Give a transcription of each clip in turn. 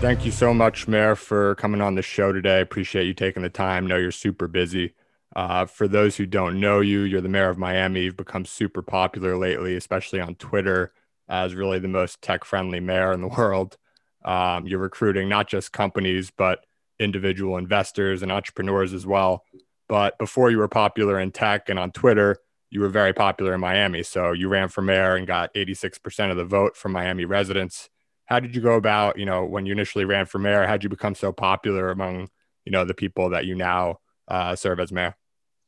Thank you so much, Mayor, for coming on the show today. Appreciate you taking the time. Know you're super busy. Uh, for those who don't know you, you're the mayor of Miami. You've become super popular lately, especially on Twitter, as really the most tech friendly mayor in the world. Um, you're recruiting not just companies, but individual investors and entrepreneurs as well. But before you were popular in tech and on Twitter, you were very popular in Miami. So you ran for mayor and got 86% of the vote from Miami residents how did you go about you know when you initially ran for mayor how did you become so popular among you know the people that you now uh, serve as mayor?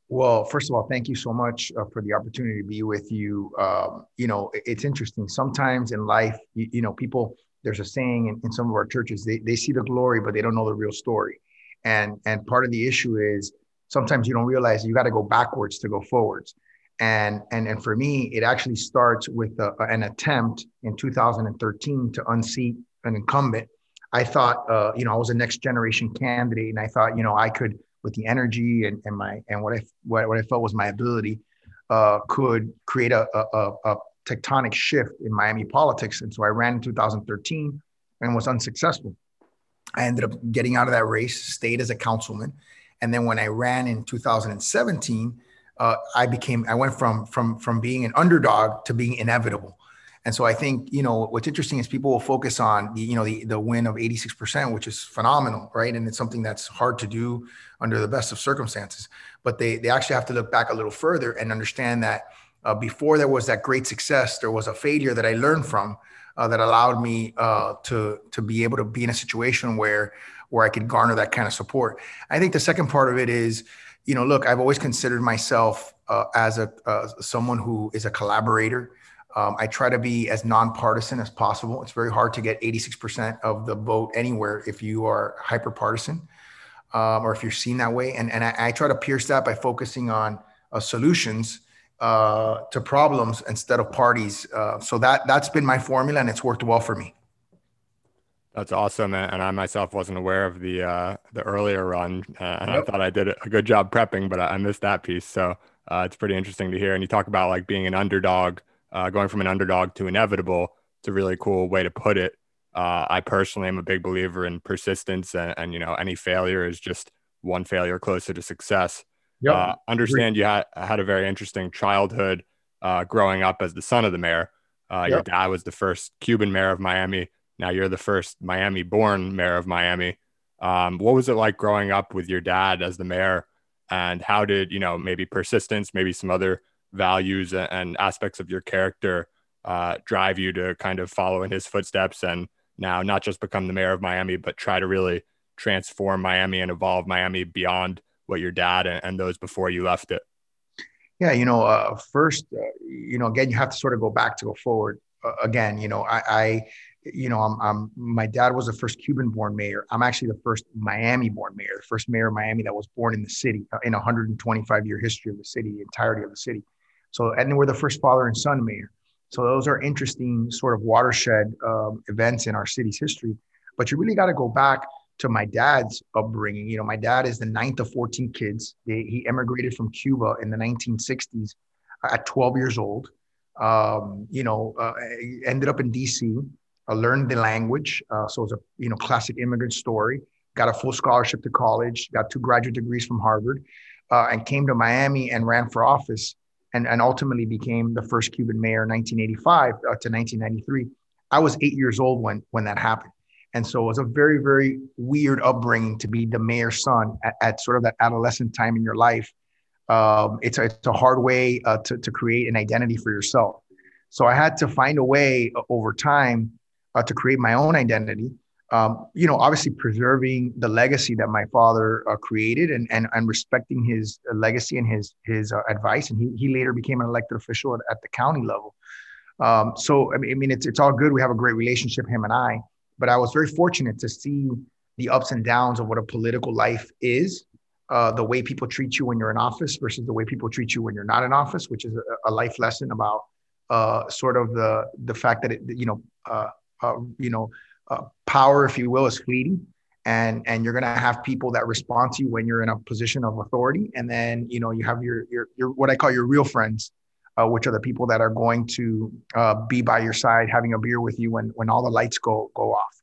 Well first of all thank you so much uh, for the opportunity to be with you. Um, you know it's interesting. Sometimes in life you, you know people there's a saying in, in some of our churches they, they see the glory but they don't know the real story. And and part of the issue is sometimes you don't realize you got to go backwards to go forwards and and and for me it actually starts with a, an attempt in 2013 to unseat an incumbent. I thought uh, you know i was a next generation candidate and i thought you know i could with the energy and, and my and what i what, what i felt was my ability uh, could create a, a, a tectonic shift in miami politics. And so i ran in 2013 and was unsuccessful. I ended up getting out of that race stayed as a councilman. And then when i ran in 2017 uh, I became I went from from from being an underdog to being inevitable. And so I think you know what's interesting is people will focus on the you know the the win of 86%, which is phenomenal, right? And it's something that's hard to do under the best of circumstances. But they they actually have to look back a little further and understand that uh, before there was that great success, there was a failure that I learned from uh, that allowed me uh, to to be able to be in a situation where where I could garner that kind of support. I think the second part of it is you know, look, I've always considered myself uh, as a uh, someone who is a collaborator. Um, I try to be as nonpartisan as possible. It's very hard to get 86% of the vote anywhere if you are hyper partisan um, or if you're seen that way. And, and I, I try to pierce that by focusing on uh, solutions uh, to problems instead of parties. Uh, so that that's been my formula, and it's worked well for me. That's awesome, and I myself wasn't aware of the uh, the earlier run, uh, and yep. I thought I did a good job prepping, but I missed that piece. So uh, it's pretty interesting to hear. And you talk about like being an underdog, uh, going from an underdog to inevitable. It's a really cool way to put it. Uh, I personally am a big believer in persistence, and, and, you know any failure is just one failure closer to success. Yep. Uh, understand you had had a very interesting childhood, growing up as the son of the mayor. Yep. Your dad was the first Cuban mayor of Miami now you're the first Miami born mayor of Miami. Um, what was it like growing up with your dad as the mayor? And how did, you know, maybe persistence, maybe some other values and aspects of your character uh, drive you to kind of follow in his footsteps and now not just become the mayor of Miami, but try to really transform Miami and evolve Miami beyond what your dad and, and those before you left it? Yeah, you know, uh, first, uh, you know, again, you have to sort of go back to go forward. Uh, again, you know, I, I you know, I'm, I'm, my dad was the first Cuban born mayor. I'm actually the first Miami born mayor, the first mayor of Miami that was born in the city uh, in 125 year history of the city, the entirety of the city. So, and we're the first father and son mayor. So those are interesting sort of watershed um, events in our city's history. But you really got to go back to my dad's upbringing. You know, my dad is the ninth of 14 kids. He immigrated from Cuba in the 1960s at 12 years old. Um, you know, uh, ended up in DC I learned the language. Uh, so it's a you know classic immigrant story. Got a full scholarship to college. Got two graduate degrees from Harvard, uh, and came to Miami and ran for office, and and ultimately became the first Cuban mayor in 1985 uh, to 1993. I was eight years old when when that happened, and so it was a very very weird upbringing to be the mayor's son at, at sort of that adolescent time in your life. Um, it's a, it's a hard way uh, to to create an identity for yourself. So I had to find a way uh, over time uh, to create my own identity. Um, you know, obviously preserving the legacy that my father uh, created and, and, and respecting his legacy and his, his uh, advice. And he, he later became an elected official at, at the county level. Um, so, I mean, I mean, it's, it's all good. We have a great relationship, him and I, but I was very fortunate to see the ups and downs of what a political life is, uh, the way people treat you when you're in office versus the way people treat you when you're not in office, which is a, a life lesson about uh, sort of the the fact that it, you know uh, uh, you know, uh, power, if you will, is fleeting. And, and you're going to have people that respond to you when you're in a position of authority. And then, you know, you have your, your, your what I call your real friends, uh, which are the people that are going to uh, be by your side, having a beer with you when, when all the lights go, go off.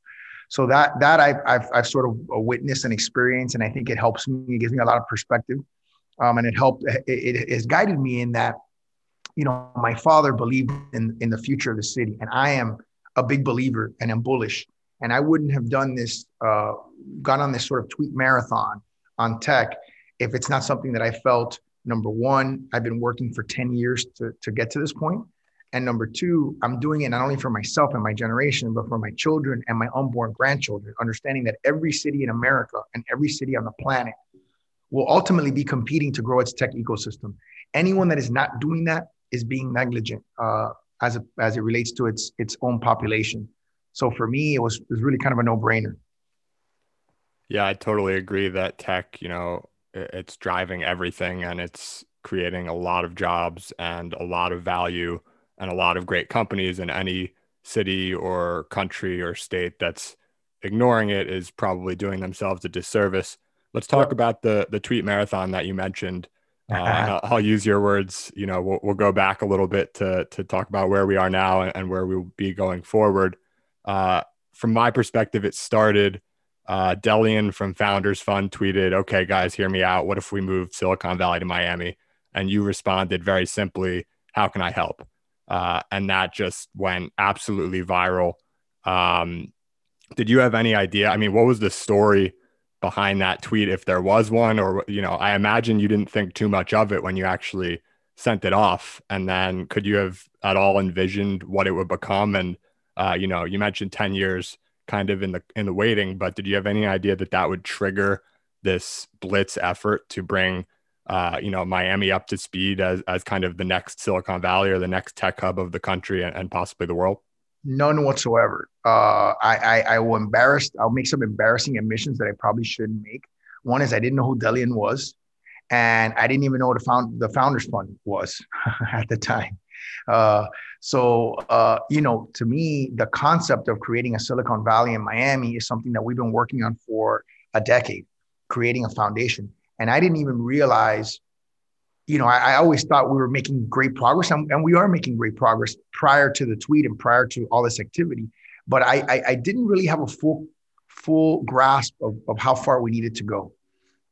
So that that I've, I've, I've sort of witnessed and experienced, and I think it helps me. It gives me a lot of perspective, um, and it helped. It, it has guided me in that, you know, my father believed in in the future of the city, and I am a big believer and am bullish. And I wouldn't have done this, uh, got on this sort of tweet marathon on tech if it's not something that I felt. Number one, I've been working for 10 years to, to get to this point. And number two, I'm doing it not only for myself and my generation, but for my children and my unborn grandchildren, understanding that every city in America and every city on the planet will ultimately be competing to grow its tech ecosystem. Anyone that is not doing that is being negligent uh, as, a, as it relates to its, its own population. So for me, it was, it was really kind of a no brainer. Yeah, I totally agree that tech, you know, it's driving everything and it's creating a lot of jobs and a lot of value and a lot of great companies in any city or country or state that's ignoring it is probably doing themselves a disservice. Let's talk about the the tweet marathon that you mentioned. Uh, I'll, use your words. You know, we'll, we'll go back a little bit to to talk about where we are now and, and where we will be going forward. Uh, from my perspective, it started uh, Delian from Founders Fund tweeted, "Okay, guys, hear me out. What if we moved Silicon Valley to Miami?" And you responded very simply, "How can I help?" Uh, and that just went absolutely viral. Um, did you have any idea? I mean, what was the story behind that tweet, if there was one? Or you know, I imagine you didn't think too much of it when you actually sent it off. And then, could you have at all envisioned what it would become? And uh, you know, you mentioned ten years kind of in the in the waiting, but did you have any idea that that would trigger this blitz effort to bring uh, you know Miami up to speed as as kind of the next Silicon Valley or the next tech hub of the country and, and possibly the world? None whatsoever. Uh, I, I I will embarrass. I'll make some embarrassing admissions that I probably shouldn't make. One is I didn't know who Delian was, and I didn't even know what the found the Founders Fund was at the time. Uh, so, uh, you know, to me, the concept of creating a Silicon Valley in Miami is something that we've been working on for a decade, creating a foundation. And I didn't even realize, you know, I, I always thought we were making great progress, and, and, we are making great progress prior to the tweet and prior to all this activity. But I, I, I didn't really have a full full grasp of, of how far we needed to go.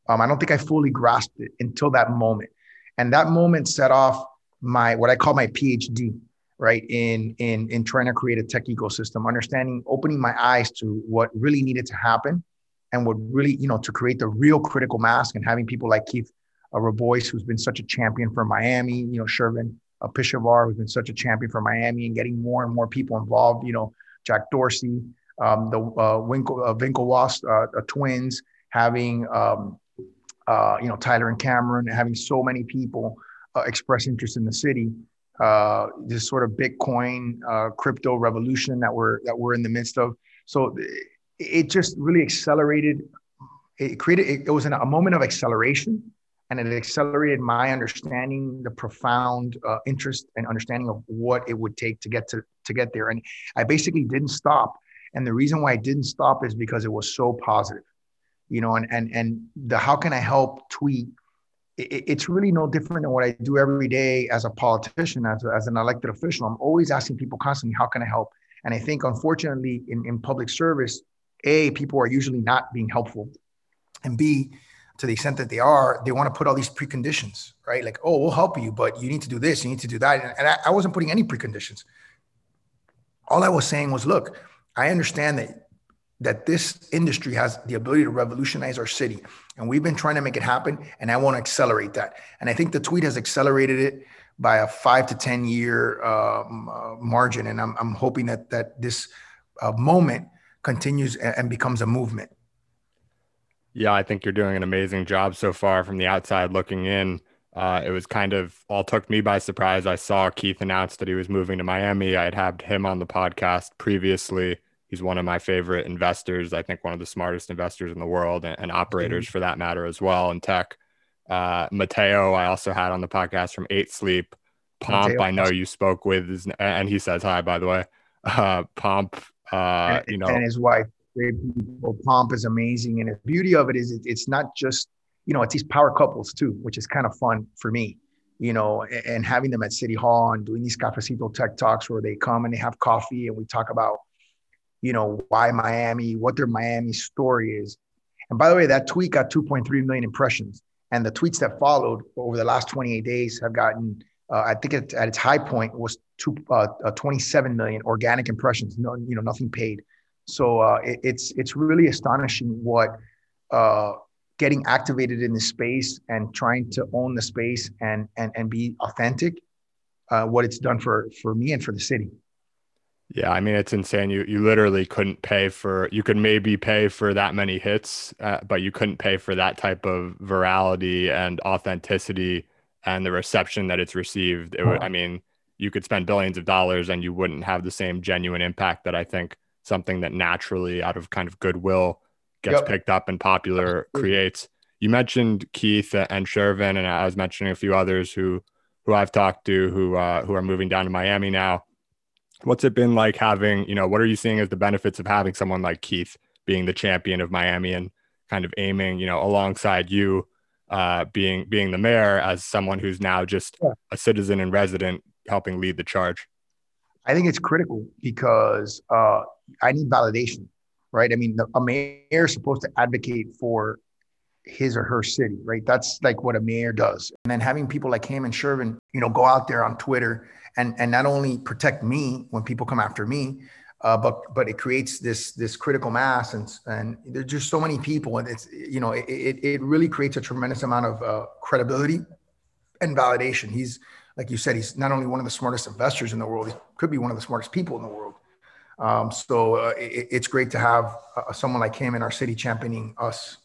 Um, I don't think I fully grasped it until that moment. And that moment set off my what I call my PhD, right? In in in trying to create a tech ecosystem, understanding, opening my eyes to what really needed to happen, and what really you know to create the real critical mass, and having people like Keith uh, Rabois, who's been such a champion for Miami, you know, Shervin uh, Pishevar, who's been such a champion for Miami, and getting more and more people involved. You know, Jack Dorsey, um, the uh, Winkle uh, Winklevoss uh, twins, having um, uh, you know Tyler and Cameron, having so many people uh, express interest in the city. Uh, this sort of Bitcoin crypto revolution that we're that we're in the midst of. So it just really accelerated. It created. It, it was a moment of acceleration, and it accelerated my understanding, the profound uh, interest and understanding of what it would take to get to to get there. And I basically didn't stop. And the reason why I didn't stop is because it was so positive, you know. And and and the how can I help tweet it's really no different than what I do every day as a politician, as, as an elected official. I'm always asking people constantly, how can I help? And I think, unfortunately, in, in public service, A, people are usually not being helpful. And B, to the extent that they are, they want to put all these preconditions, right? Like, oh, we'll help you, but you need to do this, you need to do that. And I, I wasn't putting any preconditions. All I was saying was, look, I understand that that this industry has the ability to revolutionize our city. And we've been trying to make it happen. And I want to accelerate that. And I think the tweet has accelerated it by a five to 10 year um, uh, margin. And I'm, I'm hoping that, that this uh, moment continues and, and becomes a movement. Yeah, I think you're doing an amazing job so far from the outside looking in. Uh, it was kind of all took me by surprise. I saw Keith announce that he was moving to Miami. I had had him on the podcast previously He's one of my favorite investors. I think one of the smartest investors in the world and, and operators mm-hmm. for that matter as well in tech. Uh, Matteo, I also had on the podcast from Eight Sleep. Pomp, Matteo. I know you spoke with, and he says hi, by the way. Uh, Pomp, uh, and, you know, and his wife. Pomp is amazing, and the beauty of it is it, it's not just you know it's these power couples too, which is kind of fun for me you know, and having them at City Hall and doing these cafecito tech talks where they come and they have coffee and we talk about you know, why Miami, what their Miami story is. And by the way, that tweet got 2.3 million impressions. And the tweets that followed over the last 28 days have gotten, uh, I think it, at its high point was two, uh, uh, 27 million organic impressions. No, you know, nothing paid. So uh, it, it's it's really astonishing what uh, getting activated in the space and trying to own the space and and and be authentic, uh, what it's done for for me and for the city. Yeah, I mean it's insane. You you literally couldn't pay for. You could maybe pay for that many hits, uh, but you couldn't pay for that type of virality and authenticity and the reception that it's received. It, I mean, you could spend billions of dollars and you wouldn't have the same genuine impact that I think something that naturally out of kind of goodwill gets yep. picked up and popular creates. You mentioned Keith and Shervin, and I was mentioning a few others who who I've talked to who uh, who are moving down to Miami now. What's it been like having, you know, what are you seeing as the benefits of having someone like Keith being the champion of Miami and kind of aiming, you know, alongside you, uh, being being the mayor as someone who's now just yeah. a citizen and resident helping lead the charge? I think it's critical because uh, I need validation, right? I mean, the, a mayor is supposed to advocate for his or her city, right? That's like what a mayor does. And then having people like him and Shervin, you know, go out there on Twitter and and not only protect me when people come after me, uh, but but it creates this this critical mass and and there's just so many people and it's you know it it, it really creates a tremendous amount of uh, credibility and validation. He's like you said, he's not only one of the smartest investors in the world, he could be one of the smartest people in the world. Um, so uh, it, it's great to have uh, someone like him in our city championing us.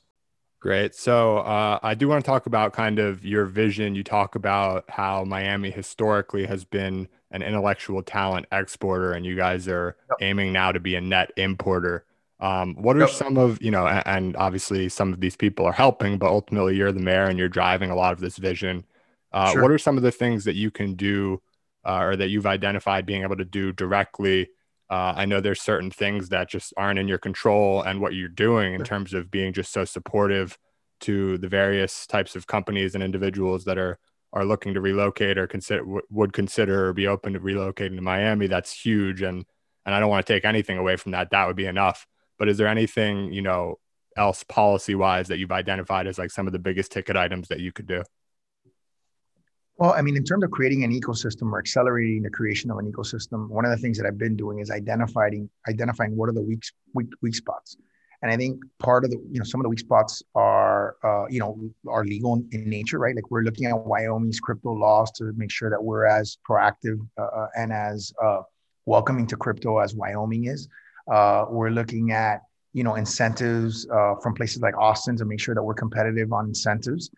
Great. So uh, I do want to talk about kind of your vision. You talk about how Miami historically has been an intellectual talent exporter, and you guys are yep. aiming now to be a net importer. Um, what are yep. some of you know, and obviously some of these people are helping, but ultimately you're the mayor and you're driving a lot of this vision. Uh, sure. What are some of the things that you can do uh, or that you've identified being able to do directly? Uh, I know there's certain things that just aren't in your control and what you're doing in terms of being just so supportive to the various types of companies and individuals that are are looking to relocate or consider would consider or be open to relocating to Miami. That's huge, and and I don't want to take anything away from that. That would be enough. But is there anything you know else policy wise that you've identified as like some of the biggest ticket items that you could do? Well, I mean, in terms of creating an ecosystem or accelerating the creation of an ecosystem, one of the things that I've been doing is identifying identifying what are the weak weak, weak spots. And I think part of the, you know, some of the weak spots are, uh, you know, are legal in nature, right? Like we're looking at Wyoming's crypto laws to make sure that we're as proactive uh, uh and as uh, welcoming to crypto as Wyoming is. Uh, we're looking at, you know, incentives uh, from places like Austin to make sure that we're competitive on incentives.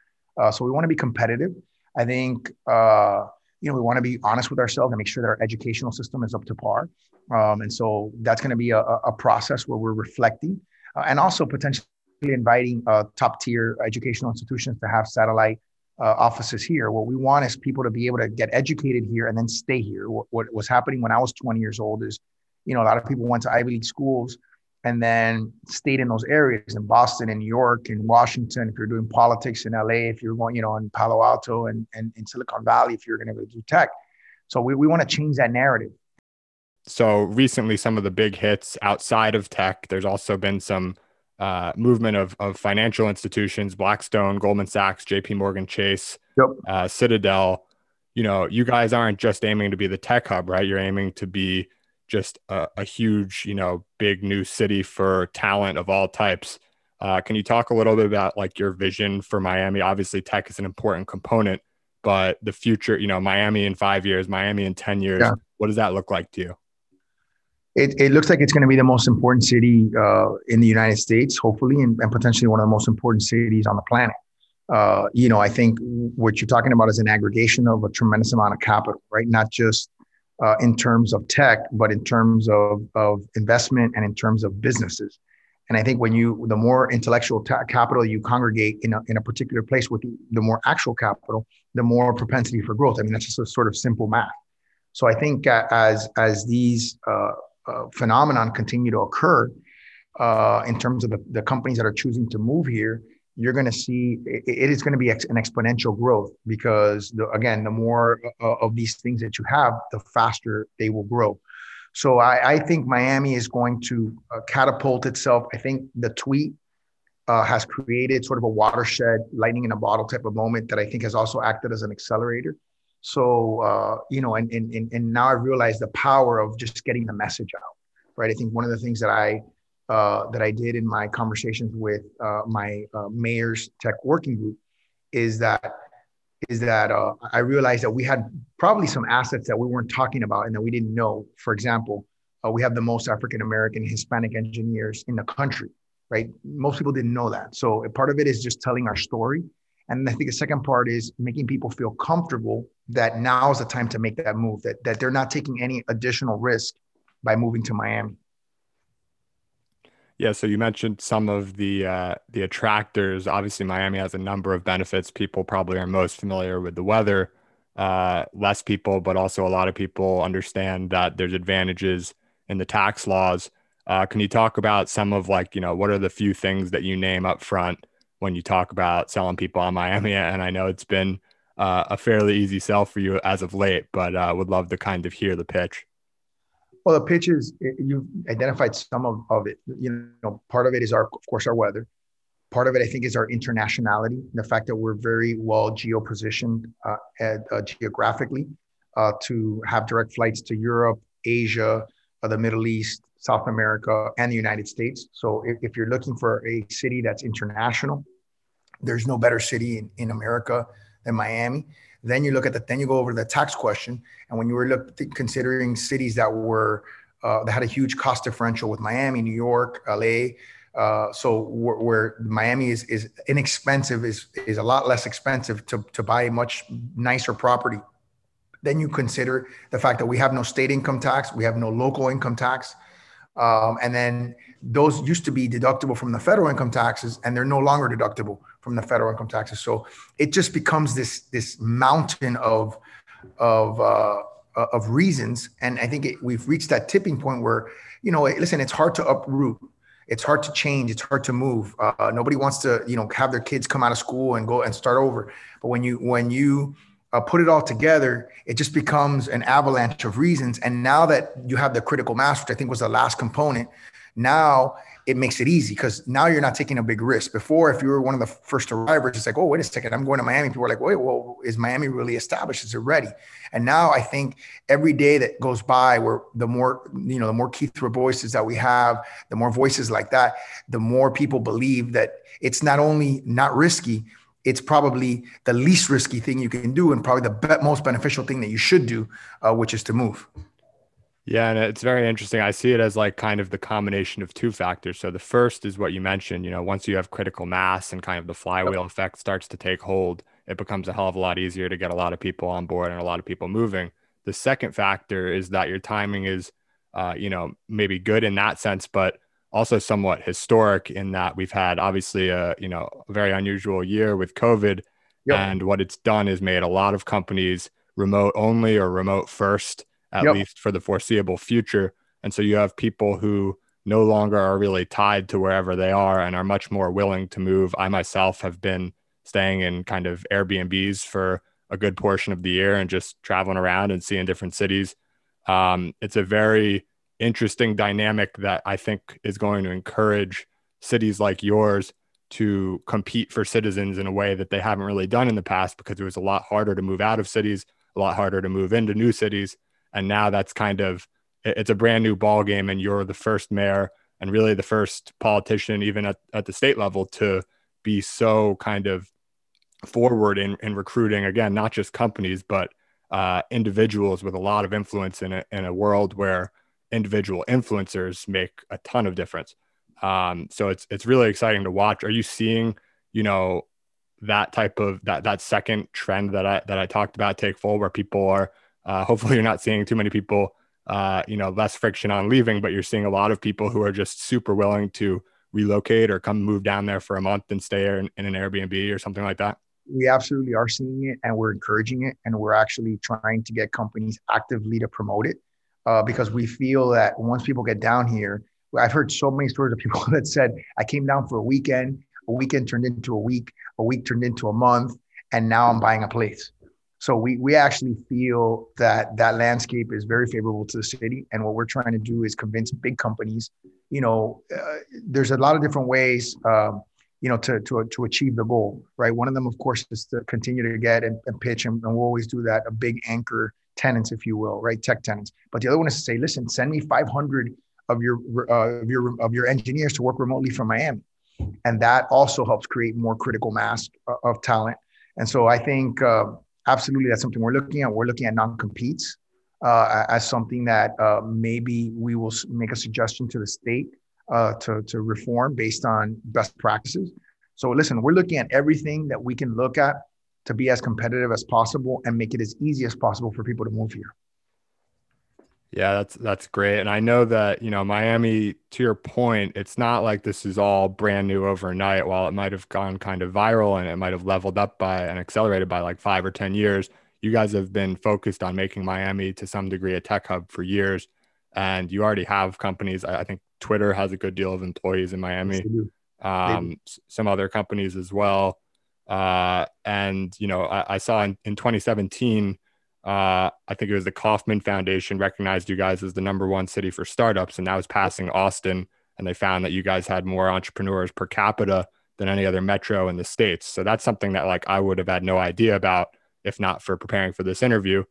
so we want to be competitive. I think uh, you know we want to be honest with ourselves and make sure that our educational system is up to par. Um, and so that's going to be a, a, process where we're reflecting uh, and also potentially inviting uh, top tier educational institutions to have satellite uh, offices here. What we want is people to be able to get educated here and then stay here. What, what was happening when I was 20 years old is, you know, a lot of people went to Ivy League schools and then stayed in those areas in Boston and New York and Washington. If you're doing politics in LA, if you're going, you know, in Palo Alto and, and in Silicon Valley, if you're going to do tech. So we, we want to change that narrative. So recently, some of the big hits outside of tech, there's also been some uh, movement of, of financial institutions, Blackstone, Goldman Sachs, JP Morgan Chase, yep. uh, Citadel. You know, you guys aren't just aiming to be the tech hub, right? You're aiming to be just a, a huge, you know, big new city for talent of all types. Uh, can you talk a little bit about like your vision for Miami? Obviously, tech is an important component, but the future, you know, Miami in five years, Miami in 10 years, yeah. what does that look like to you? It, it looks like it's going to be the most important city uh, in the United States, hopefully, and, and, potentially one of the most important cities on the planet. Uh, you know, I think what you're talking about is an aggregation of a tremendous amount of capital, right? Not just uh, in terms of tech, but in terms of, of investment and in terms of businesses. And I think when you, the more intellectual ta- capital you congregate in a, in a particular place with the more actual capital, the more propensity for growth. I mean, that's just a sort of simple math. So I think uh, as, as these uh, uh, phenomenon continue to occur uh, in terms of the, the companies that are choosing to move here, you're going to see it, it is going to be ex- an exponential growth because the, again the more uh, of these things that you have the faster they will grow So I, I think Miami is going to uh, catapult itself. I think the tweet uh, has created sort of a watershed, lightning in a bottle type of moment that I think has also acted as an accelerator. So uh, you know, and, and and now I realize the power of just getting the message out, right? I think one of the things that I uh, that I did in my conversations with uh, my uh, mayor's tech working group is that is that uh, I realized that we had probably some assets that we weren't talking about and that we didn't know. For example, uh, we have the most African American Hispanic engineers in the country, right? Most people didn't know that. So part of it is just telling our story. And I think the second part is making people feel comfortable that now is the time to make that move, that, that they're not taking any additional risk by moving to Miami. Yeah, so you mentioned some of the uh, the attractors. Obviously, Miami has a number of benefits. People probably are most familiar with the weather. Uh, less people, but also a lot of people understand that there's advantages in the tax laws. Uh, can you talk about some of like you know what are the few things that you name up front when you talk about selling people on Miami? And I know it's been uh, a fairly easy sell for you as of late, but uh, would love to kind of hear the pitch. Well, the pitches you've identified some of, of it. You know, part of it is our, of course, our weather. Part of it, I think, is our internationality. The fact that we're very well geo-positioned uh, at, uh, geographically uh, to have direct flights to Europe, Asia, uh, the Middle East, South America, and the United States. So, if, if, you're looking for a city that's international, there's no better city in, in America than Miami. Then you look at the then you go over the tax question, and when you were look, considering cities that were uh, that had a huge cost differential with Miami, New York, LA. Uh, so where, where, Miami is is inexpensive is is a lot less expensive to to buy a much nicer property. Then you consider the fact that we have no state income tax, we have no local income tax. Um, and then those used to be deductible from the federal income taxes, and they're no longer deductible from the federal income taxes. So it just becomes this this mountain of of uh, of reasons, and I think it, we've reached that tipping point where you know, listen, it's hard to uproot. It's hard to change. It's hard to move. Uh, nobody wants to, you know, have their kids come out of school and go and start over. But when you when you uh, put it all together, it just becomes an avalanche of reasons. And now that you have the critical mass, which I think was the last component, now it makes it easy because now you're not taking a big risk. Before, if you were one of the first arrivers, it's like, oh, wait a second, I'm going to Miami. People are like, wait, well, is Miami really established? Is it ready? And now I think every day that goes by, where the more, you know, the more Keith voices that we have, the more voices like that, the more people believe that it's not only not risky, it's probably the least risky thing you can do and probably the most beneficial thing that you should do, uh, which is to move. Yeah, and it's very interesting. I see it as like kind of the combination of two factors. So the first is what you mentioned, you know, once you have critical mass and kind of the flywheel effect starts to take hold, it becomes a hell of a lot easier to get a lot of people on board and a lot of people moving. The second factor is that your timing is uh, you know, maybe good in that sense, but also somewhat historic in that we've had obviously a you know a very unusual year with COVID, yep. and what it's done is made a lot of companies remote only or remote first, at yep. least for the foreseeable future. And so you have people who no longer are really tied to wherever they are and are much more willing to move. I myself have been staying in kind of Airbnbs for a good portion of the year and just traveling around and seeing different cities. Um, it's a very interesting dynamic that I think is going to encourage cities like yours to compete for citizens in a way that they haven't really done in the past because it was a lot harder to move out of cities, a lot harder to move into new cities. And now that's kind of it's a brand new ball game and you're the first mayor and really the first politician even at, at the state level to be so kind of forward in, in recruiting again not just companies but uh, individuals with a lot of influence in a, in a world where individual influencers make a ton of difference. Um, so it's it's really exciting to watch. Are you seeing, you know, that type of that that second trend that I that I talked about take full, where people are uh, hopefully you're not seeing too many people, uh, you know, less friction on leaving, but you're seeing a lot of people who are just super willing to relocate or come move down there for a month and stay in, in an Airbnb or something like that. We absolutely are seeing it, and we're encouraging it, and we're actually trying to get companies actively to promote it uh, because we feel that once people get down here, I've heard so many stories of people that said, I came down for a weekend, a weekend turned into a week, a week turned into a month, and now I'm buying a place. So we we actually feel that that landscape is very favorable to the city, and what we're trying to do is convince big companies. You know, uh, there's a lot of different ways. Um, you know, to, to, to achieve the goal, right? One of them, of course, is to continue to get and, and pitch, and, and we'll always do that, a big anchor tenants, if you will, right? Tech tenants. But the other one is to say, listen, send me 500 of your uh, of your of your engineers to work remotely from Miami, and that also helps create more critical mass uh, of talent. And so I think uh, absolutely that's something we're looking at. We're looking at non-competes uh, as something that uh, maybe we will make a suggestion to the state uh, to to reform based on best practices. So listen, we're looking at everything that we can look at to be as competitive as possible and make it as easy as possible for people to move here. Yeah, that's that's great. And I know that, you know, Miami, to your point, it's not like this is all brand new overnight. While it might have gone kind of viral and it might have leveled up by and accelerated by like five or 10 years, you guys have been focused on making Miami to some degree a tech hub for years. And you already have companies. I think Twitter has a good deal of employees in Miami, um, some other companies as well. Uh, and, you know, I, I saw in, in 2017, uh, I think it was the Kauffman Foundation recognized you guys as the number one city for startups, and that was passing Austin. And they found that you guys had more entrepreneurs per capita than any other metro in the states. So that's something that like I would have had no idea about if not for preparing for this interview.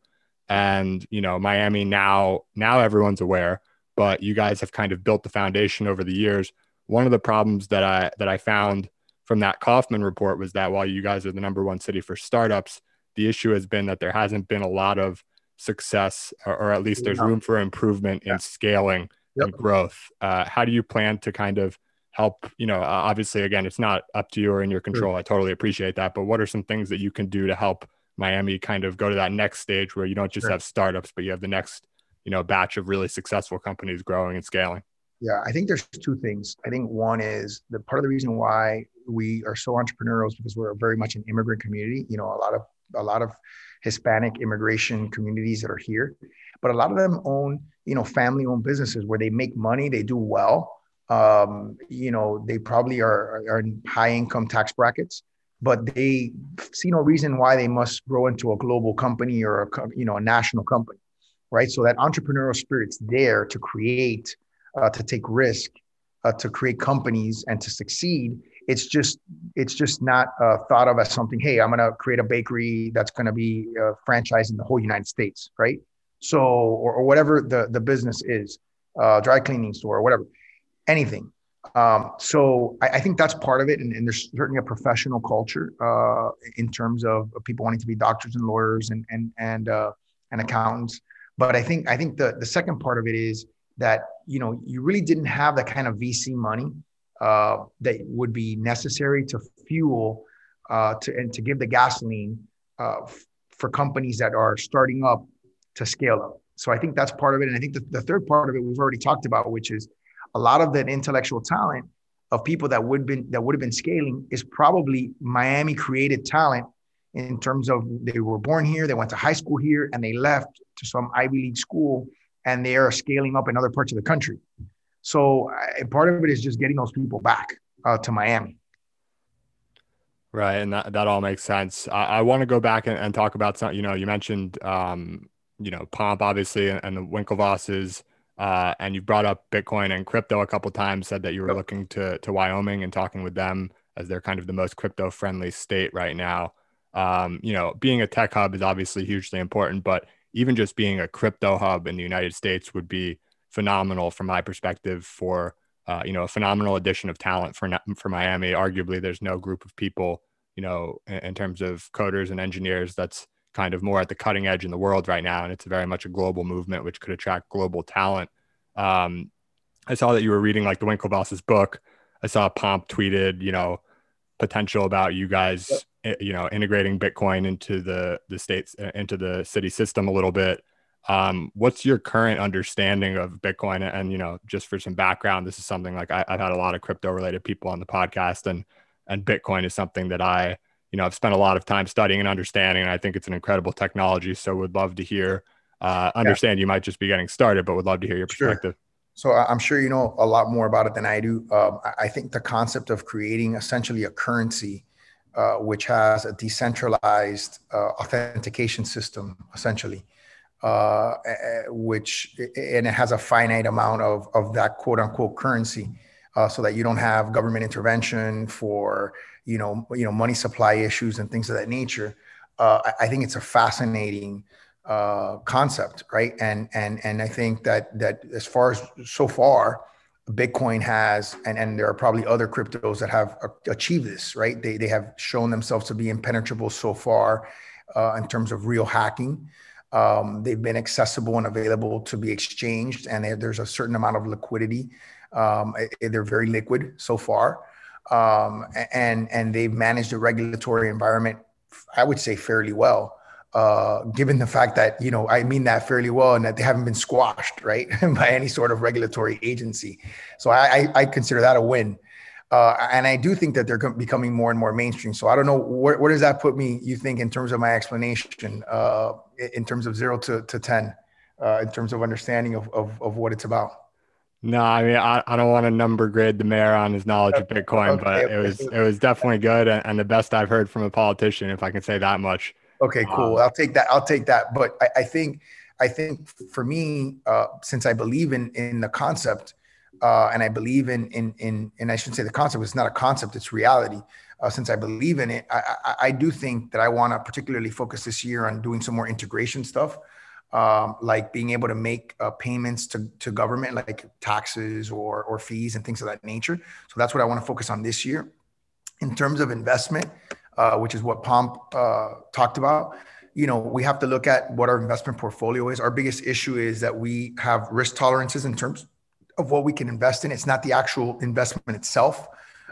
And you know, Miami now now everyone's aware, but you guys have kind of built the foundation over the years. One of the problems that I that I found from that Kauffman report was that while you guys are the number one city for startups, the issue has been that there hasn't been a lot of success, or, or at least there's room for improvement in scaling yep. and growth. Uh, how do you plan to kind of help? You know, obviously, again, it's not up to you or in your control. Sure. I totally appreciate that. But what are some things that you can do to help Miami kind of go to that next stage where you don't just sure. have startups, but you have the next, you know, batch of really successful companies growing and scaling? Yeah, I think there's two things. I think one is the part of the reason why we are so entrepreneurial is because we're very much an immigrant community. You know, a lot of a lot of Hispanic immigration communities that are here, but a lot of them own, you know, family-owned businesses where they make money, they do well. Um, you know, they probably are, are in high-income tax brackets, but they see no reason why they must grow into a global company or a, you know, a national company, right? So that entrepreneurial spirit's there to create, uh, to take risk, uh, to create companies and to succeed it's just it's just not uh, thought of as something. Hey, I'm going to create a bakery that's going to be uh, franchised in the whole United States, right? So, or, or whatever the the business is, uh, dry cleaning store, or whatever, anything. Um, so I, I, think that's part of it, and, and there's certainly a professional culture uh, in terms of people wanting to be doctors and lawyers and and and uh, and accountants. But I think I think the the second part of it is that you know you really didn't have that kind of VC money uh, that would be necessary to fuel uh, to and to give the gasoline uh, for companies that are starting up to scale up. So I think that's part of it, and I think the, the third part of it we've already talked about, which is a lot of that intellectual talent of people that would been that would have been scaling is probably Miami created talent in terms of they were born here, they went to high school here, and they left to some Ivy League school, and they are scaling up in other parts of the country. So part of it is just getting those people back uh, to Miami. Right, and that, that all makes sense. I, I want to go back and, and, talk about some. You know, you mentioned um, you know Pomp obviously and, and the Winklevosses, uh, and you brought up Bitcoin and crypto a couple times. Said that you were yep. looking to to Wyoming and talking with them as they're kind of the most crypto friendly state right now. Um, you know, being a tech hub is obviously hugely important, but even just being a crypto hub in the United States would be phenomenal from my perspective for uh, you know a phenomenal addition of talent for for Miami. Arguably, there's no group of people you know in, in, terms of coders and engineers that's kind of more at the cutting edge in the world right now, and it's very much a global movement which could attract global talent. Um, I saw that you were reading like the Winklevosses book. I saw Pomp tweeted, you know, potential about you guys, yep. you know, integrating Bitcoin into the the states into the city system a little bit. Um, what's your current understanding of Bitcoin? And you know, just for some background, this is something like I, have had a lot of crypto related people on the podcast, and and Bitcoin is something that I you know I've spent a lot of time studying and understanding, and I think it's an incredible technology. So would love to hear. Uh, understand yeah. you might just be getting started, but would love to hear your perspective. Sure. So I'm sure you know a lot more about it than I do. Um, I think the concept of creating essentially a currency uh, which has a decentralized uh, authentication system, essentially, uh, which and it has a finite amount of of that quote unquote currency, uh, so that you don't have government intervention for you know you know money supply issues and things of that nature. Uh, I, think it's a fascinating uh, concept, right? And and and I think that that as far as so far Bitcoin has, and, and there are probably other cryptos that have achieved this, right? They, they have shown themselves to be impenetrable so far uh, in terms of real hacking. Um, they've been accessible and available to be exchanged, and there's a certain amount of liquidity. Um, they're very liquid so far, um, and and they've managed the regulatory environment, I would say, fairly well uh, given the fact that you know I mean that fairly well, and that they haven't been squashed right by any sort of regulatory agency. So I, I, I consider that a win, uh, and I do think that they're becoming more and more mainstream. So I don't know where, where does that put me? You think in terms of my explanation, uh, in terms of zero to to ten, uh, in terms of understanding of, of of what it's about. No, I mean I, I don't want to number grade the mayor on his knowledge of Bitcoin, okay. but it was it was definitely good and, and the best I've heard from a politician, if I can say that much. Okay, cool. Um, I'll take that. I'll take that. But I, I think I think for me, uh, since I believe in in the concept, uh, and I believe in in in and I shouldn't say the concept. It's not a concept. It's reality. Uh, since I believe in it, I, I, I do think that I want to particularly focus this year on doing some more integration stuff, um, like being able to make uh, payments to, to government, like taxes or or fees and things of that nature. So that's what I want to focus on this year. In terms of investment, uh, which is what Pomp uh, talked about. You know, we have to look at what our investment portfolio is. Our biggest issue is that we have risk tolerances in terms of what we can invest in. It's not the actual investment itself,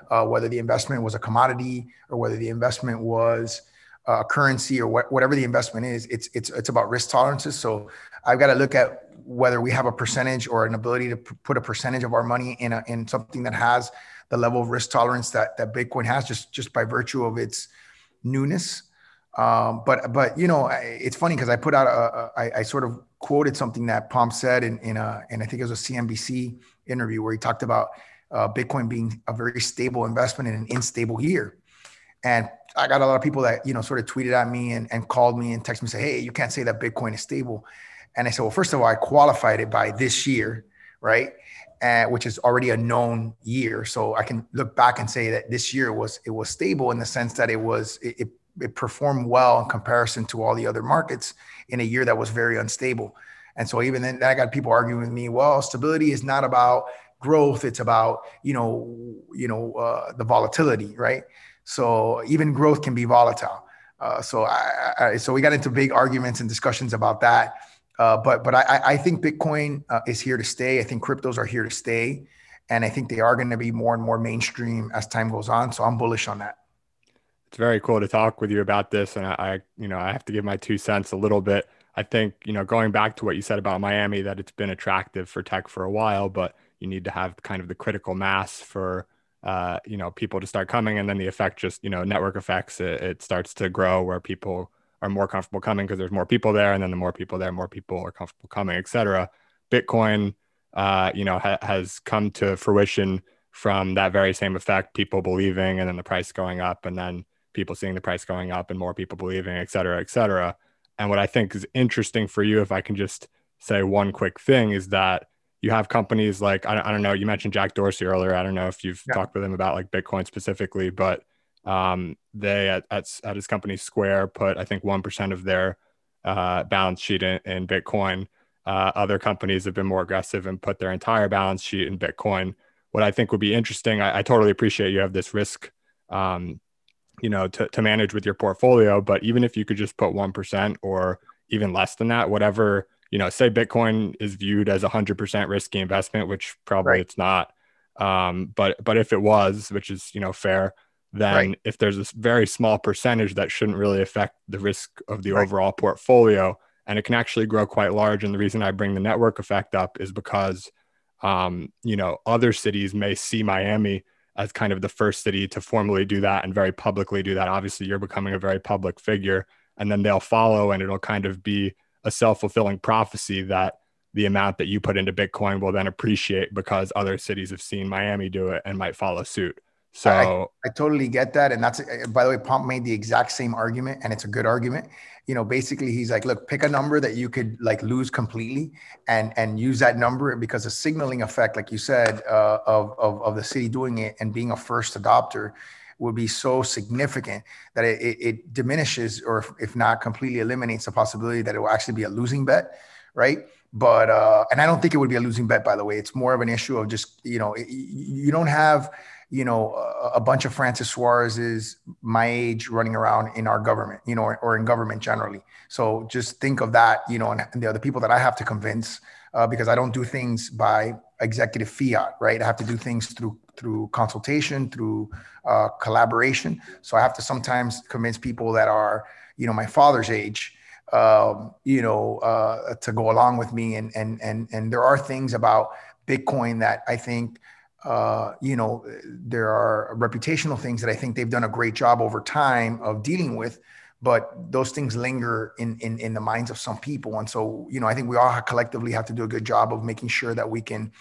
uh, whether the investment was a commodity or whether the investment was a currency or wh- whatever the investment is. It's it's it's about risk tolerances. So I've got to look at whether we have a percentage or an ability to p- put a percentage of our money in a, in something that has the level of risk tolerance that that Bitcoin has just just by virtue of its newness. Um, but but you know, it's funny because I put out a, a I, I sort of quoted something that Pomp said in in a and I think it was a CNBC interview where he talked about uh, Bitcoin being a very stable investment in an unstable year. And I got a lot of people that you know sort of tweeted at me and, and called me and texted me and say, "Hey, you can't say that Bitcoin is stable." And I said, "Well, first of all, I qualified it by this year, right? uh, which is already a known year. So I can look back and say that this year was it was stable in the sense that it was it, it performed well in comparison to all the other markets in a year that was very unstable. And so even then, I got people arguing with me. Well, stability is not about growth; it's about you know you know uh, the volatility, right? So even growth can be volatile. Uh, so I, I, so we got into big arguments and discussions about that. Uh, but but I, I think Bitcoin uh, is here to stay. I think cryptos are here to stay, and I think they are going to be more and more mainstream as time goes on. So I'm bullish on that. It's very cool to talk with you about this, and I, I you know I have to give my two cents a little bit. I think you know going back to what you said about Miami, that it's been attractive for tech for a while, but you need to have kind of the critical mass for uh, you know people to start coming, and then the effect just you know network effects. It, it starts to grow where people are more comfortable coming because there's more people there, and then the more people there, more people are comfortable coming, etc. Bitcoin, uh, you know, ha- has come to fruition from that very same effect, people believing, and then the price going up, and then people seeing the price going up, and more people believing, et cetera, et cetera. And what I think is interesting for you, if I can just say one quick thing, is that you have companies like I, I don't know. You mentioned Jack Dorsey earlier. I don't know if you've yeah. talked with him about like Bitcoin specifically, but um, they at, at, at his company Square put I think one percent of their uh, balance sheet in, in Bitcoin. Uh, other companies have been more aggressive and put their entire balance sheet in Bitcoin. What I think would be interesting, I, I totally appreciate you have this risk, um, you know, to, to manage with your portfolio. But even if you could just put one percent or even less than that, whatever you know, say Bitcoin is viewed as a hundred percent risky investment, which probably right. it's not. Um, but but if it was, which is you know fair, then right. if there's a very small percentage that shouldn't really affect the risk of the right. overall portfolio and it can actually grow quite large and the reason i bring the network effect up is because um, you know other cities may see miami as kind of the first city to formally do that and very publicly do that. Obviously you're becoming a very public figure and then they'll follow and it'll kind of be a self-fulfilling prophecy that the amount that you put into bitcoin will then appreciate because other cities have seen miami do it and might follow suit So I, I, totally get that. And that's, by the way, Pomp made the exact same argument and it's a good argument. You know, basically he's like, look, pick a number that you could like lose completely and, and use that number because the signaling effect, like you said, uh, of, of, of the city doing it and being a first adopter would be so significant that it, it, it diminishes or if, if not completely eliminates the possibility that it will actually be a losing bet. Right but uh, and I don't think it would be a losing bet. By the way, it's more of an issue of just you know you don't have you know a, bunch of Francis Suarez's my age running around in our government, you know, or, or in government generally. So just think of that, you know, and, and the other people that I have to convince uh, because I don't do things by executive fiat, right? I have to do things through through consultation, through uh, collaboration. So I have to sometimes convince people that are, you know, my father's age um, you know, uh, to go along with me. And and and and there are things about Bitcoin that I think, uh, you know, there are reputational things that I think they've done a great job over time of dealing with. But those things linger in, in in the minds of some people, and so you know, I think we all collectively have to do a good job of making sure that we can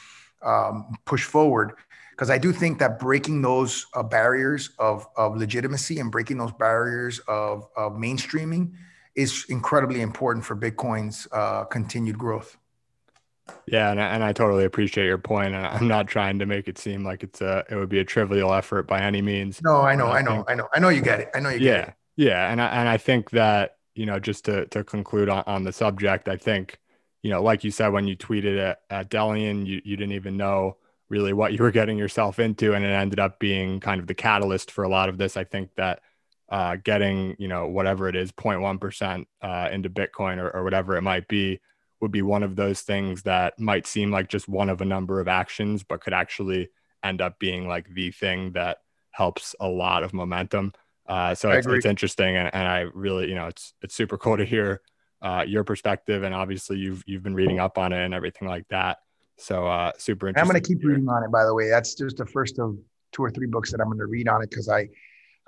um, push forward because I do think that breaking those uh, barriers of, of legitimacy and breaking those barriers of, of mainstreaming is incredibly important for Bitcoin's uh, continued growth. Yeah, and I, and I totally appreciate your point. And I'm not trying to make it seem like it's a it would be a trivial effort by any means. No, I know, I, I know, think, I know, I know you get it. I know you yeah, it. Yeah, Yeah. and I and I think that you know just to to conclude on, on the subject, I think you know like you said when you tweeted at, at Delian, you you didn't even know really what you were getting yourself into, and it ended up being kind of the catalyst for a lot of this. I think that uh, getting you know whatever it is 0.1% uh, into bitcoin or, or whatever it might be would be one of those things that might seem like just one of a number of actions but could actually end up being like the thing that helps a lot of momentum. Uh, so it's, it's, interesting and, and, i really you know it's it's super cool to hear uh, your perspective and obviously you've you've been reading up on it and everything like that. So uh, super interesting i'm going to keep reading on it by the way. That's just the first of two or three books that i'm going to read on it because i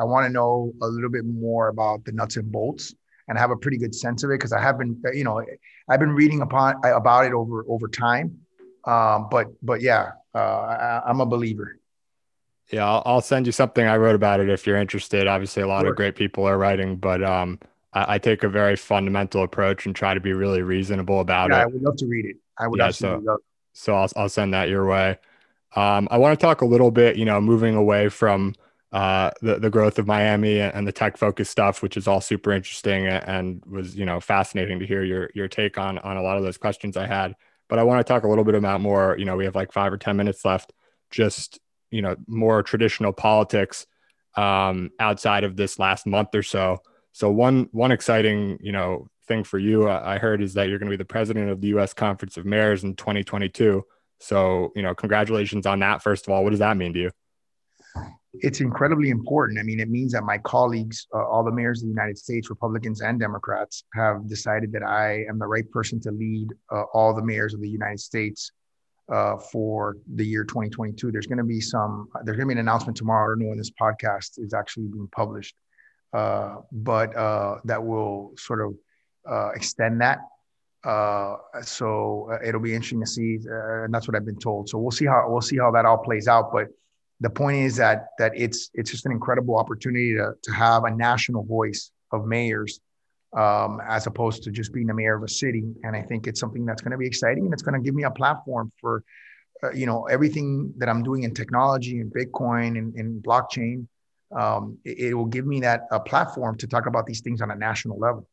I want to know a little bit more about the nuts and bolts and have a pretty good sense of it because I have been, you know, I've been reading upon about it over over time. Um, but but yeah, uh, I, am a believer. Yeah, I'll, I'll, send you something I wrote about it if you're interested. Obviously, a lot sure. of great people are writing, but um, I, I, take a very fundamental approach and try to be really reasonable about yeah, it. I would love to read it. I would yeah, so, love. So I'll I'll send that your way. Um, I want to talk a little bit, you know, moving away from uh, the the growth of Miami and the tech focused stuff, which is all super interesting and was you know fascinating to hear your your take on on a lot of those questions I had. But I want to talk a little bit about more. You know, we have like five or ten minutes left. Just you know, more traditional politics um, outside of this last month or so. So one one exciting you know thing for you I heard is that you're going to be the president of the U.S. Conference of Mayors in 2022. So you know, congratulations on that. First of all, what does that mean to you? It's incredibly important. I mean, it means that my colleagues, uh, all the mayors of the United States, Republicans and Democrats, have decided that I am the right person to lead uh, all the mayors of the United States uh, for the year 2022. There's going to be some, there's going to be an announcement tomorrow. I don't know when this podcast is actually being published, uh, but uh, that will sort of uh, extend that. so it'll be interesting to see, and that's what I've been told. So we'll see how we'll see how that all plays out. But the point is that that it's it's just an incredible opportunity to, to have a national voice of mayors um, as opposed to just being the mayor of a city and i think it's something that's going to be exciting and it's going to give me a platform for uh, you know everything that i'm doing in technology and bitcoin and, and blockchain um, it, it, will give me that a platform to talk about these things on a national level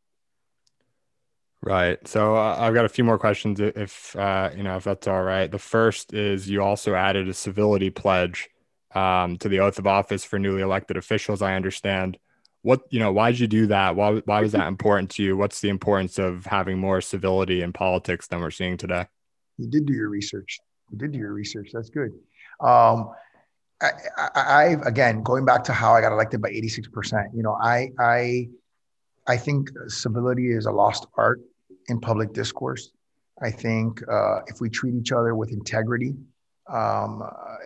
Right. So uh, I've got a few more questions if uh, you know if that's all right. The first is you also added a civility pledge um, to the oath of office for newly elected officials. I understand. What you know? Why did you do that? Why why was that important to you? What's the importance of having more civility in politics than we're seeing today? You did do your research. You did do your research. That's good. Um, I, I, I again going back to how I got elected by eighty six percent. You know, I I I think civility is a lost art in public discourse. I think uh, if we treat each other with integrity, um,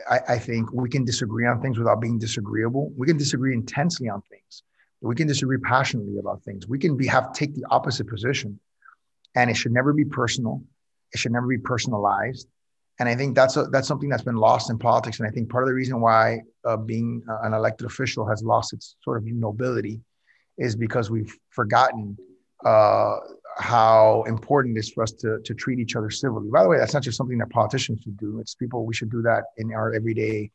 I, I, think we can disagree on things without being disagreeable. We can disagree intensely on things. We can disagree passionately about things. We can be have take the opposite position, and it should never be personal. It should never be personalized. And I think that's a, that's something that's been lost in politics. And I think part of the reason why uh, being an elected official has lost its sort of nobility is because we've forgotten uh, how important it is for us to, to treat each other civilly. By the way, that's not just something that politicians should do. It's people, we should do that in our everyday,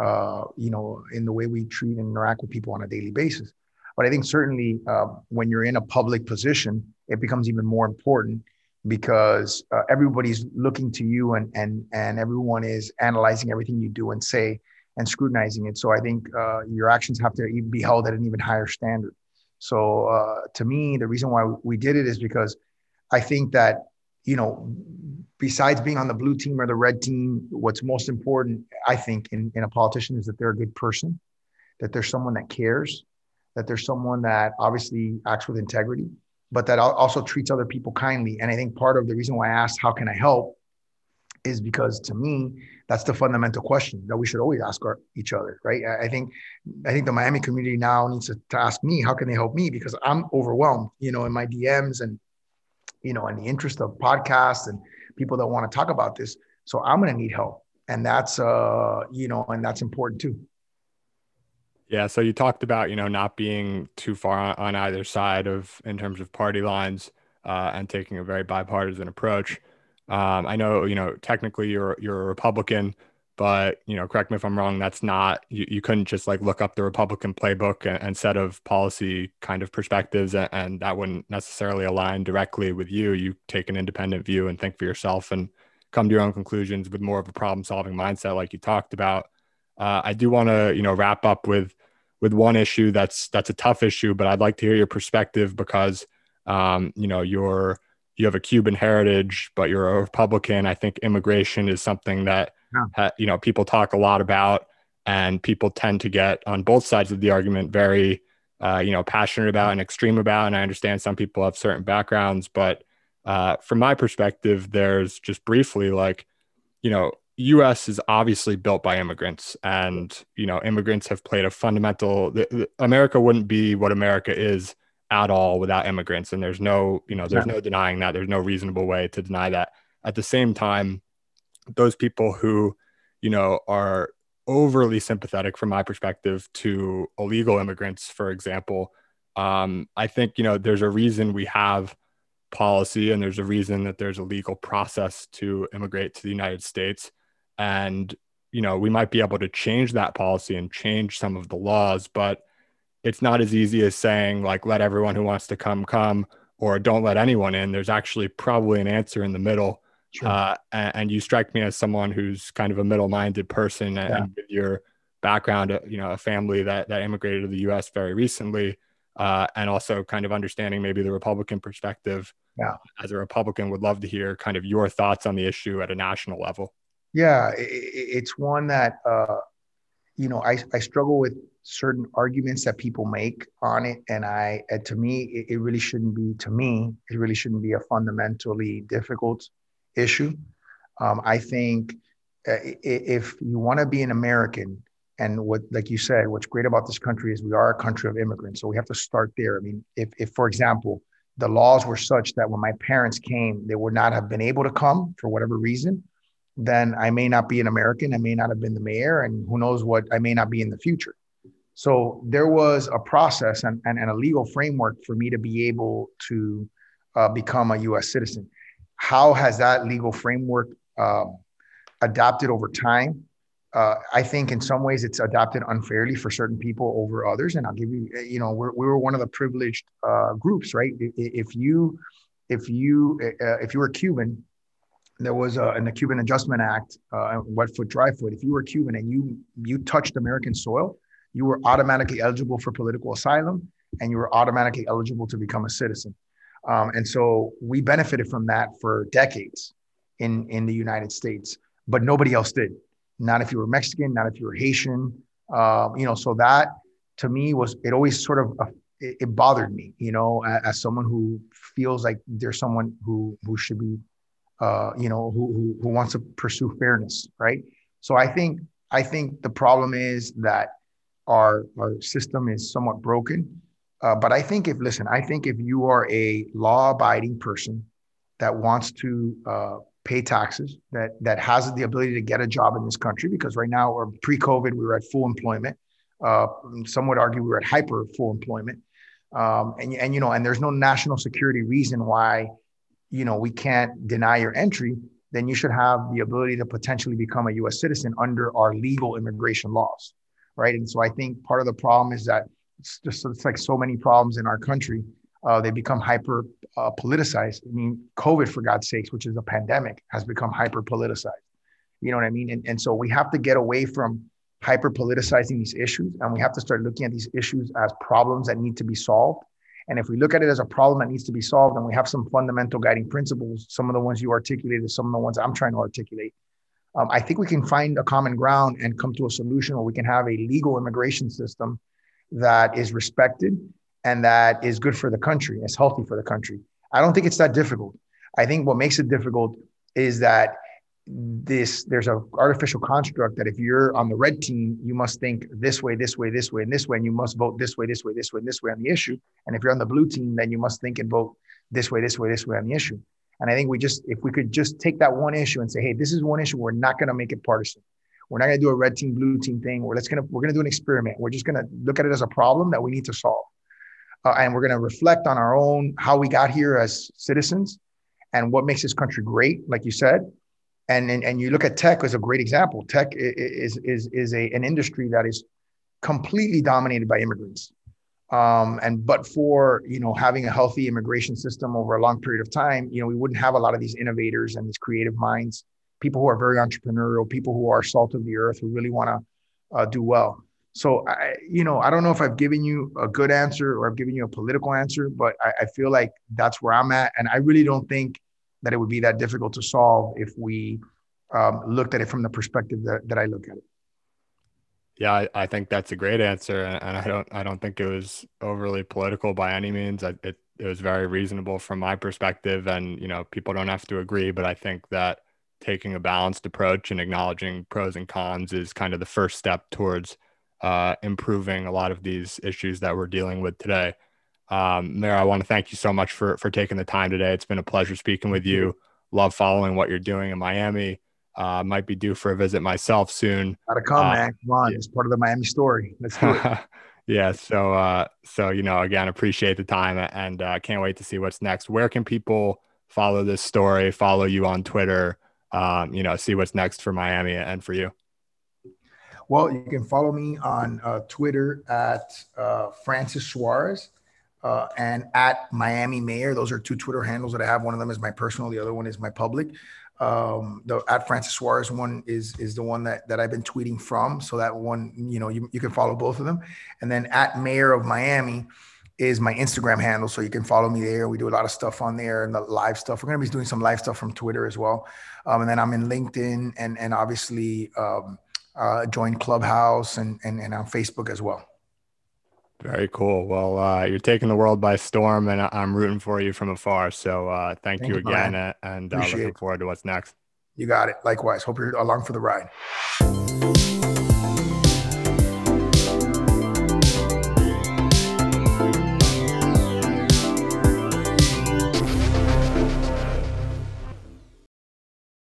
uh, you know, in the way we treat and interact with people on a daily basis. But I think certainly uh, when you're in a public position, it becomes even more important because uh, everybody's looking to you and, and, and everyone is analyzing everything you do and say and scrutinizing it. So I think uh, your actions have to even be held at an even higher standard. So uh, to me, the reason why we did it is because I think that you know, besides being on the blue team or the red team, what's most important, I think, in, in a politician is that they're a good person, that there's someone that cares, that there's someone that obviously acts with integrity, but that also treats other people kindly. And I think part of the reason why I asked, how can I help? Is because to me that's the fundamental question that we should always ask our, each other right? I, think i think the miami community now needs to, to ask me how can they help me? Because i'm overwhelmed you know in my dms and you know in the interest of podcasts and people that want to talk about this. So i'm going to need help. And that's uh you know and that's important too. Yeah so you talked about you know not being too far on, on either side of in terms of party lines uh, and taking a very bipartisan approach um, I know, you know, technically you're you're a Republican, but you know, correct me if I'm wrong. That's not you, you couldn't just like look up the Republican playbook and, and set of policy kind of perspectives, and, and, that wouldn't necessarily align directly with you. You take an independent view and think for yourself and come to your own conclusions with more of a problem solving mindset, like you talked about. Uh, I do want to you know wrap up with with one issue that's that's a tough issue, but I'd like to hear your perspective because um, you know you're you have a Cuban heritage, but you're a Republican. I think immigration is something that yeah. you know people talk a lot about, and people tend to get on both sides of the argument very uh, you know passionate about and extreme about. And I understand some people have certain backgrounds, but uh, from my perspective, there's just briefly like you know U.S. is obviously built by immigrants, and you know immigrants have played a fundamental. The, the, America wouldn't be what America is at all without immigrants and there's no you know there's no denying that. There's no reasonable way to deny that. At the same time those people who you know are overly sympathetic from my perspective to illegal immigrants for example um, i think you know there's a reason we have policy and there's a reason that there's a legal process to immigrate to the united states. And you know we might be able to change that policy and change some of the laws but it's not as easy as saying like let everyone who wants to come come or don't let anyone in there's actually probably an answer in the middle sure. uh, and, and, you strike me as someone who's kind of a middle-minded person yeah. and with your background uh, you know a family that that immigrated to the us very recently uh, and also kind of understanding maybe the republican perspective yeah. as a republican would love to hear kind of your thoughts on the issue at a national level yeah it, it's one that uh, you know I, I struggle with certain arguments that people make on it. And i and to me it, it, really shouldn't be to me it really shouldn't be a fundamentally difficult issue. Um, i think uh, if you want to be an american and what like you said what's great about this country is we are a country of immigrants so we have to start there. I mean if, if for example the laws were such that when my parents came they would not have been able to come for whatever reason then i may not be an american i may not have been the mayor and who knows what i may not be in the future so there was a process and, and, and a legal framework for me to be able to uh, become a US citizen. How has that legal framework um, adapted over time? Uh, I think in some ways it's adapted unfairly for certain people over others. And I'll give you, you know, we're, we were one of the privileged uh, groups, right? If you, if you, uh, if you were Cuban, there was a, in the Cuban Adjustment Act, uh, wet foot, dry foot. If you were Cuban and you you touched American soil, you were automatically eligible for political asylum and you were automatically eligible to become a citizen. Um, and so we benefited from that for decades in, in the United States, but nobody else did. Not if you were Mexican, not if you were Haitian. Uh, you know, so that to me was, it always sort of, uh, it, it, bothered me, you know, as, as, someone who feels like there's someone who, who should be, uh, you know, who, who, who wants to pursue fairness, right? So I think, I think the problem is that our, our system is somewhat broken. Uh, but I think if, listen, I think if you are a law abiding person that wants to uh, pay taxes, that that has the ability to get a job in this country. Because right now, or pre-COVID, we were at full employment. Uh, some would argue we were at hyper full employment. Um, and and you know, and there's no national security reason why, you know, we can't deny your entry. Then you should have the ability to potentially become a U.S. citizen under our legal immigration laws, right? And so I think part of the problem is that it's just it's like so many problems in our country uh, they become hyper uh, politicized. I mean, COVID, for God's sakes, which is a pandemic, has become hyper politicized. You know what I mean? And, and so we have to get away from hyper politicizing these issues and we have to start looking at these issues as problems that need to be solved. And if we look at it as a problem that needs to be solved and we have some fundamental guiding principles, some of the ones you articulated, some of the ones I'm trying to articulate, um, I think we can find a common ground and come to a solution where we can have a legal immigration system that is respected and that is good for the country, it's healthy for the country. I don't think it's that difficult. I think what makes it difficult is that this there's a artificial construct that if you're on the red team, you must think this way, this way, this way, and this way, and you must vote this way, this way, this way, and this way on the issue. And if you're on the blue team, then you must think and vote this way, this way, this way on the issue. And I think we just if we could just take that one issue and say, hey, this is one issue, we're not going to make it partisan. We're not going to do a red team, blue team thing. We're let's gonna we're going to do an experiment. We're just going to look at it as a problem that we need to solve uh, and we're going to reflect on our own how we got here as citizens and what makes this country great, like you said. And, and, and you look at tech as a great example. Tech is, is, is a, an industry that is completely dominated by immigrants. Um, and but for you know having a healthy immigration system over a long period of time, you know we wouldn't have a lot of these innovators and these creative minds, people who are very entrepreneurial, people who are salt of the earth, who really want to uh, do well. So I, you know, I don't know if I've given you a good answer or I've given you a political answer, but I, I feel like that's where I'm at, and I really don't think that it would be that difficult to solve if we um, looked at it from the perspective that, that I look at it. Yeah, I, I think that's a great answer, and I don't I don't think it was overly political by any means. I, it it was very reasonable from my perspective, and you know people don't have to agree, but I think that taking a balanced approach and acknowledging pros and cons is kind of the first step towards uh, improving a lot of these issues that we're dealing with today. Um, Mayor, I want to thank you so much for for taking the time today. It's been a pleasure speaking with you. Love following what you're doing in Miami. Uh, might be due for a visit myself soon. Gotta come, uh, man. Come on, yeah. it's part of the Miami story. Let's do it. yeah. So, uh, so you know, again, appreciate the time and uh, can't wait to see what's next. Where can people follow this story? Follow you on Twitter. Um, you know, see what's next for Miami and for you. Well, you can follow me on uh, Twitter at uh, Francis Suarez uh, and at Miami Mayor. Those are two Twitter handles that I have. One of them is my personal, the other one is my public. Um, the at Francis Suarez one is is the one that that I've been tweeting from. So that one, you know, you, you can follow both of them. And then at Mayor of Miami is my Instagram handle. So you can follow me there. We do a lot of stuff on there and the live stuff. We're going to be doing some live stuff from Twitter as well. Um, and then I'm in LinkedIn and, and obviously um, uh, join Clubhouse and, and, and on Facebook as well. Very cool. Well, uh, you're taking the world by storm, and I'm rooting for you from afar. So uh, thank, thank, you again, and uh, looking forward to what's next. You got it. Likewise. Hope you're along for the ride.